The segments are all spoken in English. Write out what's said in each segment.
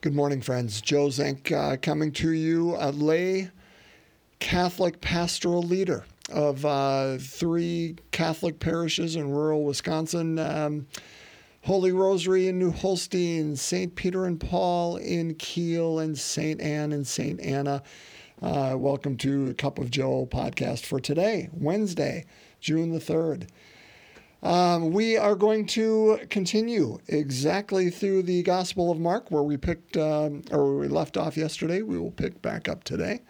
Good morning, friends. Joe Zink uh, coming to you, a lay Catholic pastoral leader of uh, three Catholic parishes in rural Wisconsin um, Holy Rosary in New Holstein, St. Peter and Paul in Kiel, and St. Anne and St. Anna. Uh, welcome to Cup of Joe podcast for today, Wednesday, June the 3rd. Um, we are going to continue exactly through the Gospel of Mark, where we picked um, or we left off yesterday. We will pick back up today.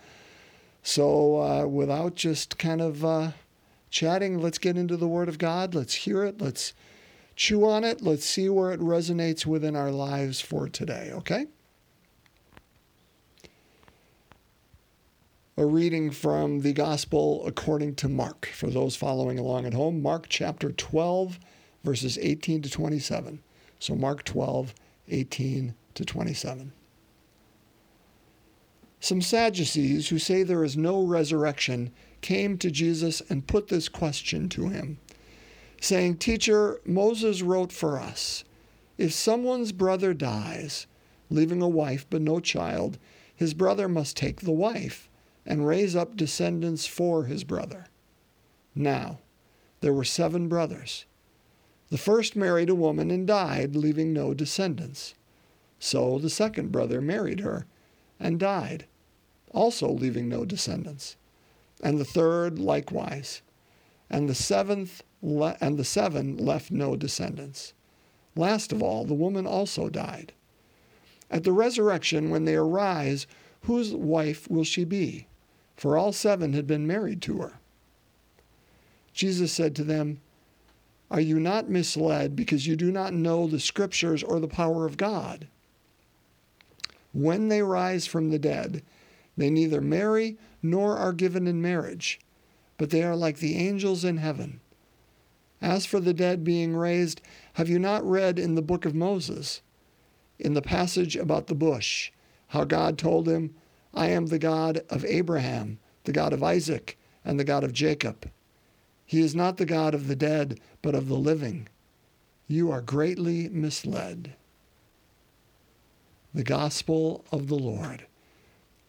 So, uh, without just kind of uh, chatting, let's get into the Word of God. Let's hear it. Let's chew on it. Let's see where it resonates within our lives for today. Okay. A reading from the Gospel according to Mark. For those following along at home, Mark chapter 12, verses 18 to 27. So, Mark 12, 18 to 27. Some Sadducees who say there is no resurrection came to Jesus and put this question to him, saying, Teacher, Moses wrote for us if someone's brother dies, leaving a wife but no child, his brother must take the wife and raise up descendants for his brother. Now, there were seven brothers. The first married a woman and died, leaving no descendants. So the second brother married her and died, also leaving no descendants. And the third likewise. And the seventh le- and the seven left no descendants. Last of all, the woman also died. At the resurrection, when they arise, whose wife will she be? For all seven had been married to her. Jesus said to them, Are you not misled because you do not know the Scriptures or the power of God? When they rise from the dead, they neither marry nor are given in marriage, but they are like the angels in heaven. As for the dead being raised, have you not read in the book of Moses, in the passage about the bush, how God told him, I am the God of Abraham, the God of Isaac, and the God of Jacob. He is not the God of the dead, but of the living. You are greatly misled. The Gospel of the Lord.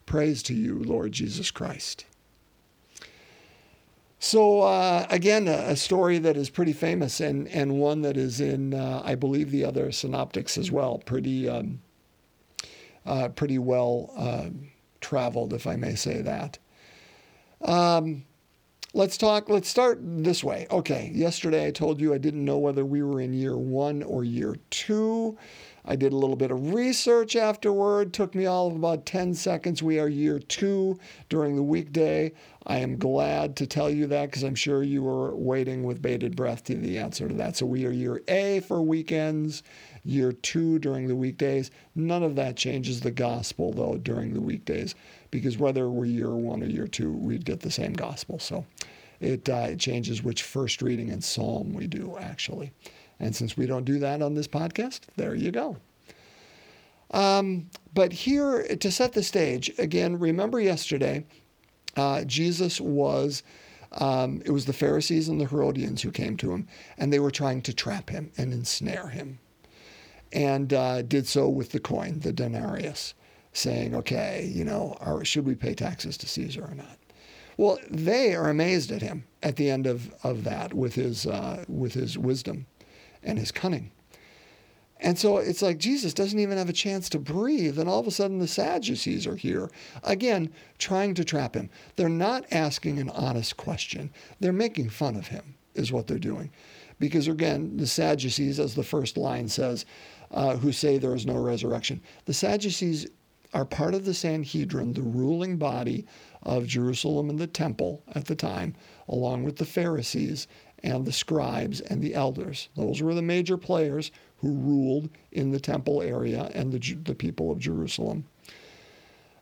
Praise to you, Lord Jesus Christ. So, uh, again, a, a, story that is pretty famous and, and one that is in, uh, I believe, the other synoptics as well. Pretty, um, uh, pretty well um, traveled, if I may say that. Um, let's talk, let's start this way. Okay, yesterday I told you I didn't know whether we were in year one or year two. I did a little bit of research afterward. Took me all of about 10 seconds. We are year two during the weekday. I am glad to tell you that because I'm sure you were waiting with bated breath to the answer to that. So we are year A for weekends, year two during the weekdays. None of that changes the gospel, though, during the weekdays, because whether we're year one or year two, we'd get the same gospel. So it, uh, it changes which first reading and psalm we do, actually. And since we don't do that on this podcast, there you go. Um, but here, to set the stage, again, remember yesterday, uh, Jesus was. Um, it was the Pharisees and the Herodians who came to him, and they were trying to trap him and ensnare him and uh, did so with the coin, the denarius, saying, okay, you know, are, should we pay taxes to Caesar or not? Well, they are amazed at him at the end of, of that with his, uh, with his wisdom and his cunning. And so it's like Jesus doesn't even have a chance to breathe, and all of a sudden the Sadducees are here, again, trying to trap him. They're not asking an honest question, they're making fun of him, is what they're doing. Because again, the Sadducees, as the first line says, uh, who say there is no resurrection. The Sadducees are part of the Sanhedrin, the ruling body of Jerusalem and the temple at the time, along with the Pharisees and the scribes and the elders. Those were the major players who ruled in the temple area and the, the people of Jerusalem.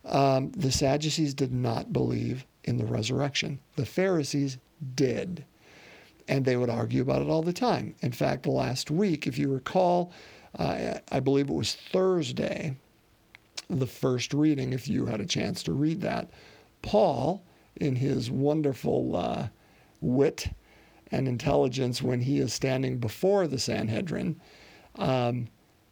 Um, the Sadducees did not believe in the resurrection. The Pharisees did. And they would argue about it all the time. In fact, last week, if you recall, uh, I believe it was Thursday, the first reading, if you had a chance to read that, Paul, in his wonderful uh, wit and intelligence when he is standing before the Sanhedrin, um,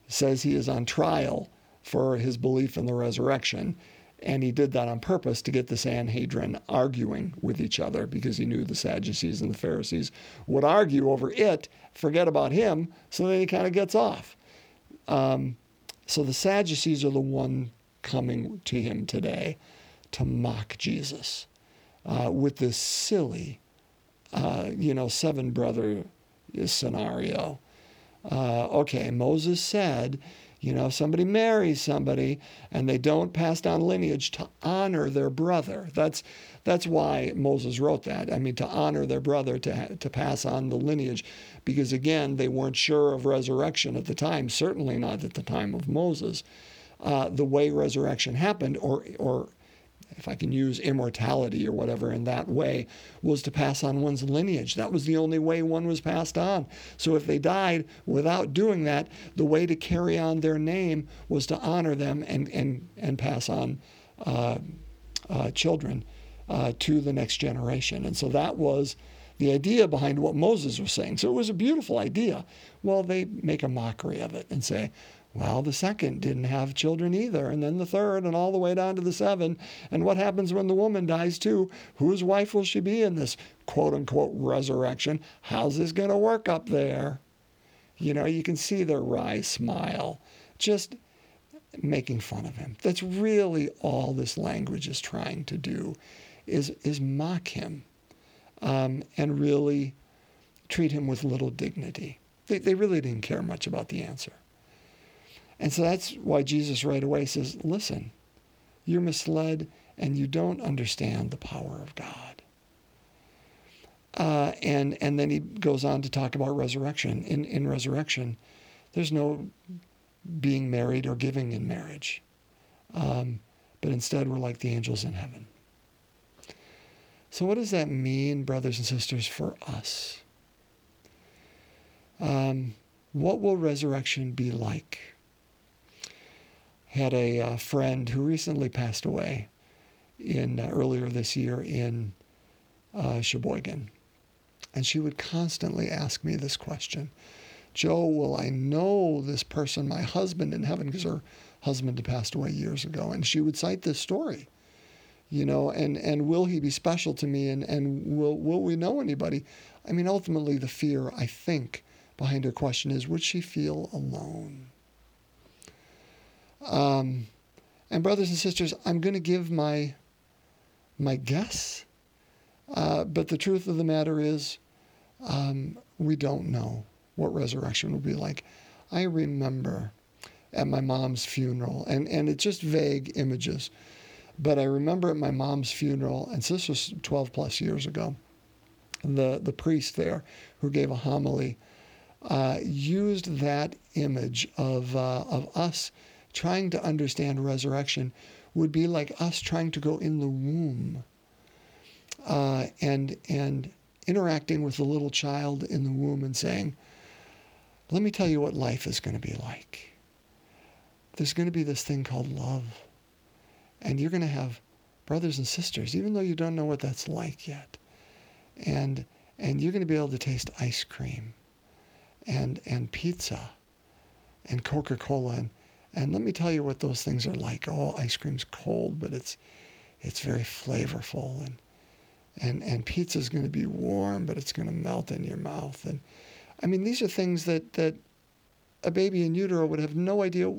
says he is on trial for his belief in the resurrection. And he did that on purpose to get the Sanhedrin arguing with each other because he knew the Sadducees and the Pharisees would argue over it, forget about him, so then he kind of gets off. Um, so the Sadducees are the one coming to him today to mock Jesus uh, with this silly, uh, you know, seven brother scenario. Uh, okay, Moses said, you know, if somebody marries somebody and they don't pass down lineage to honor their brother. That's that's why Moses wrote that. I mean, to honor their brother, to to pass on the lineage, because again, they weren't sure of resurrection at the time. Certainly not at the time of Moses. Uh, the way resurrection happened, or or if I can use immortality or whatever in that way, was to pass on one's lineage. That was the only way one was passed on. So if they died without doing that, the way to carry on their name was to honor them and, and, and pass on uh, uh, children uh, to the next generation. And so that was the idea behind what Moses was saying. So it was a beautiful idea. Well, they make a mockery of it and say, well, the second didn't have children either, and then the third, and all the way down to the seven. And what happens when the woman dies too? Whose wife will she be in this quote unquote resurrection? How's this going to work up there? You know, you can see their wry smile, just making fun of him. That's really all this language is trying to do, is is mock him, um, and really treat him with little dignity. They, they really didn't care much about the answer. And so that's why Jesus right away says, listen, you're misled and you don't understand the power of God. Uh, and, and then he goes on to talk about resurrection. In, in resurrection, there's no being married or giving in marriage. Um, but instead, we're like the angels in heaven. So, what does that mean, brothers and sisters, for us? Um, what will resurrection be like? Had a uh, friend who recently passed away in uh, earlier this year in uh, Sheboygan. And she would constantly ask me this question Joe, will I know this person, my husband in heaven? Because her husband had passed away years ago. And she would cite this story, you know, and, and will he be special to me? And, and will, will we know anybody? I mean, ultimately, the fear, I think, behind her question is would she feel alone? Um, and brothers and sisters, I'm going to give my my guess, uh, but the truth of the matter is, um, we don't know what resurrection will be like. I remember at my mom's funeral, and, and it's just vague images, but I remember at my mom's funeral, and this was 12 plus years ago, the, the priest there who gave a homily uh, used that image of, uh, of us trying to understand resurrection would be like us trying to go in the womb uh, and and interacting with the little child in the womb and saying, "Let me tell you what life is going to be like. There's going to be this thing called love, and you're going to have brothers and sisters, even though you don't know what that's like yet, and and you're going to be able to taste ice cream, and and pizza, and Coca-Cola and and let me tell you what those things are like. Oh, ice cream's cold, but it's it's very flavorful and and and pizza's going to be warm, but it's going to melt in your mouth. And I mean, these are things that that a baby in utero would have no idea.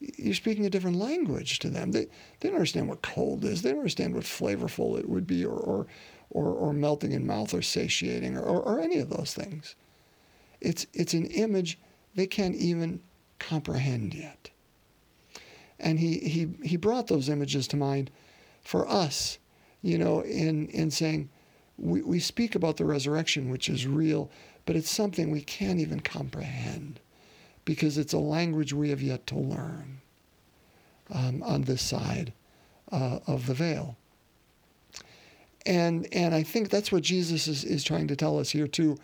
You're speaking a different language to them. They they don't understand what cold is. They don't understand what flavorful it would be, or or or, or melting in mouth, or satiating, or, or, or any of those things. It's it's an image they can't even comprehend yet. And he, he, he brought those images to mind for us, you know, in, in saying, we, we speak about the resurrection, which is real, but it's something we can't even comprehend because it's a language we have yet to learn um, on this side uh, of the veil. And, and I think that's what Jesus is, is trying to tell us here, too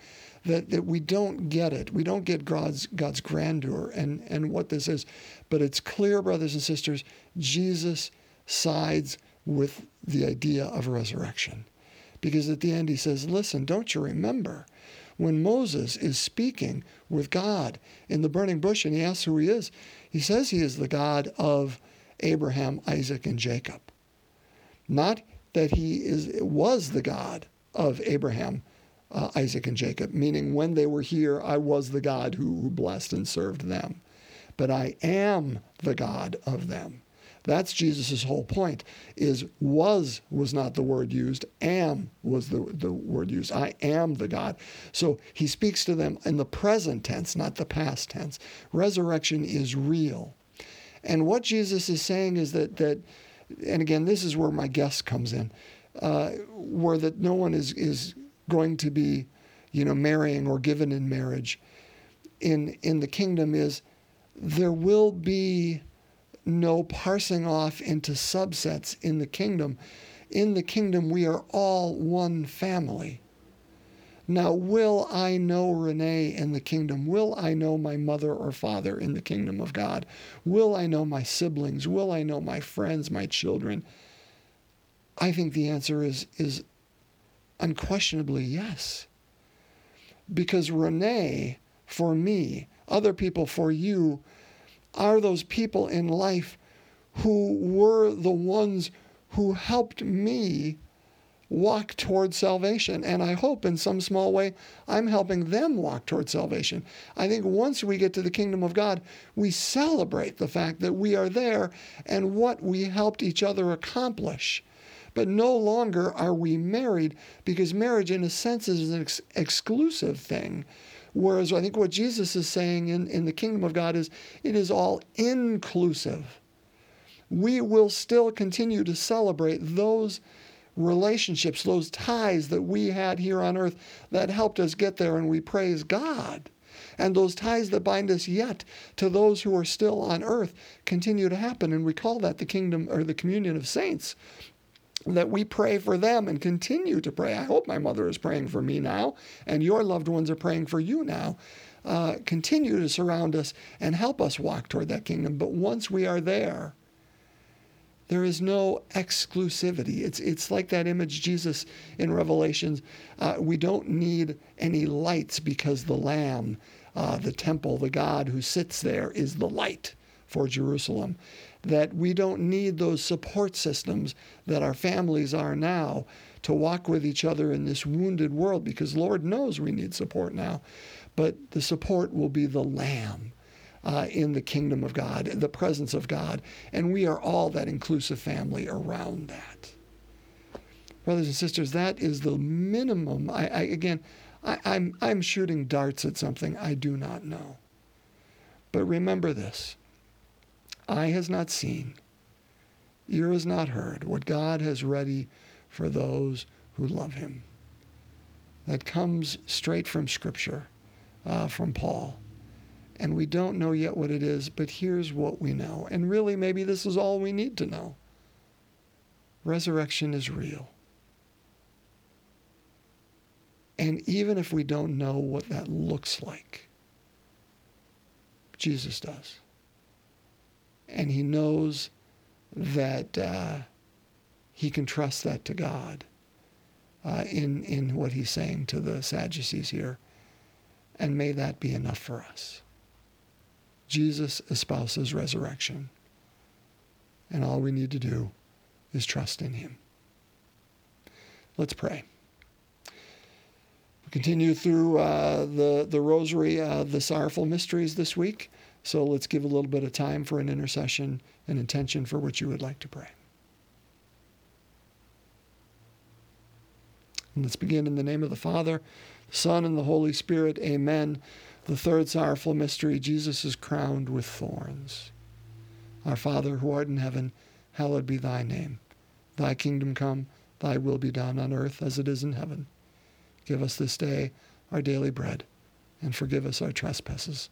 that, that we don't get it. We don't get God's, God's grandeur and, and what this is. But it's clear, brothers and sisters, Jesus sides with the idea of resurrection. Because at the end he says, Listen, don't you remember when Moses is speaking with God in the burning bush and he asks who he is, he says he is the God of Abraham, Isaac, and Jacob. Not that he is was the God of Abraham, uh, Isaac, and Jacob, meaning when they were here, I was the God who, who blessed and served them. But I am the God of them. That's Jesus' whole point is was was not the word used, am was the, the word used. I am the God. So he speaks to them in the present tense, not the past tense. Resurrection is real. And what Jesus is saying is that that and again, this is where my guess comes in, uh, where that no one is is going to be, you know, marrying or given in marriage. In in the kingdom is there will be no parsing off into subsets in the kingdom. In the kingdom, we are all one family. Now, will I know Renee in the kingdom? Will I know my mother or father in the kingdom of God? Will I know my siblings? Will I know my friends, my children? I think the answer is, is unquestionably yes. Because Renee, for me, other people for you, are those people in life who were the ones who helped me walk toward salvation. And I hope in some small way I'm helping them walk toward salvation. I think once we get to the kingdom of God, we celebrate the fact that we are there and what we helped each other accomplish. But no longer are we married because marriage, in a sense, is an ex- exclusive thing. Whereas I think what Jesus is saying in, in the kingdom of God is it is all inclusive. We will still continue to celebrate those relationships, those ties that we had here on earth that helped us get there, and we praise God. And those ties that bind us yet to those who are still on earth continue to happen, and we call that the kingdom or the communion of saints that we pray for them and continue to pray. I hope my mother is praying for me now, and your loved ones are praying for you now. Uh, continue to surround us and help us walk toward that kingdom. But once we are there, there is no exclusivity. It's, it's like that image Jesus in Revelations. Uh, we don't need any lights because the Lamb, uh, the temple, the God who sits there is the light for Jerusalem that we don't need those support systems that our families are now to walk with each other in this wounded world because Lord knows we need support now. But the support will be the Lamb uh, in the kingdom of God, the presence of God. And we are all that inclusive family around that. Brothers and sisters, that is the minimum. I, I again, I, I'm, I'm shooting darts at something I do not know. But remember this eye has not seen, ear has not heard what God has ready for those who love him. That comes straight from Scripture, uh, from Paul. And we don't know yet what it is, but here's what we know. And really, maybe this is all we need to know resurrection is real. And even if we don't know what that looks like, Jesus does and he knows that uh, he can trust that to God uh, in, in what he's saying to the Sadducees here. And may that be enough for us. Jesus espouses resurrection. And all we need to do is trust in him. Let's pray. We continue through uh, the, the rosary, the sorrowful mysteries this week. So let's give a little bit of time for an intercession an intention for what you would like to pray. And let's begin in the name of the Father, the Son, and the Holy Spirit. Amen. The third sorrowful mystery Jesus is crowned with thorns. Our Father who art in heaven, hallowed be thy name. Thy kingdom come, thy will be done on earth as it is in heaven. Give us this day our daily bread, and forgive us our trespasses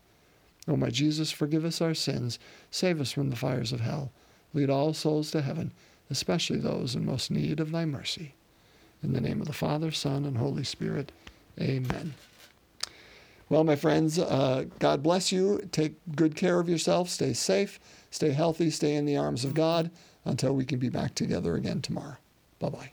O my Jesus, forgive us our sins, save us from the fires of hell, lead all souls to heaven, especially those in most need of thy mercy. In the name of the Father, Son, and Holy Spirit. Amen. Well, my friends, uh, God bless you. Take good care of yourself. Stay safe, stay healthy, stay in the arms of God until we can be back together again tomorrow. Bye bye.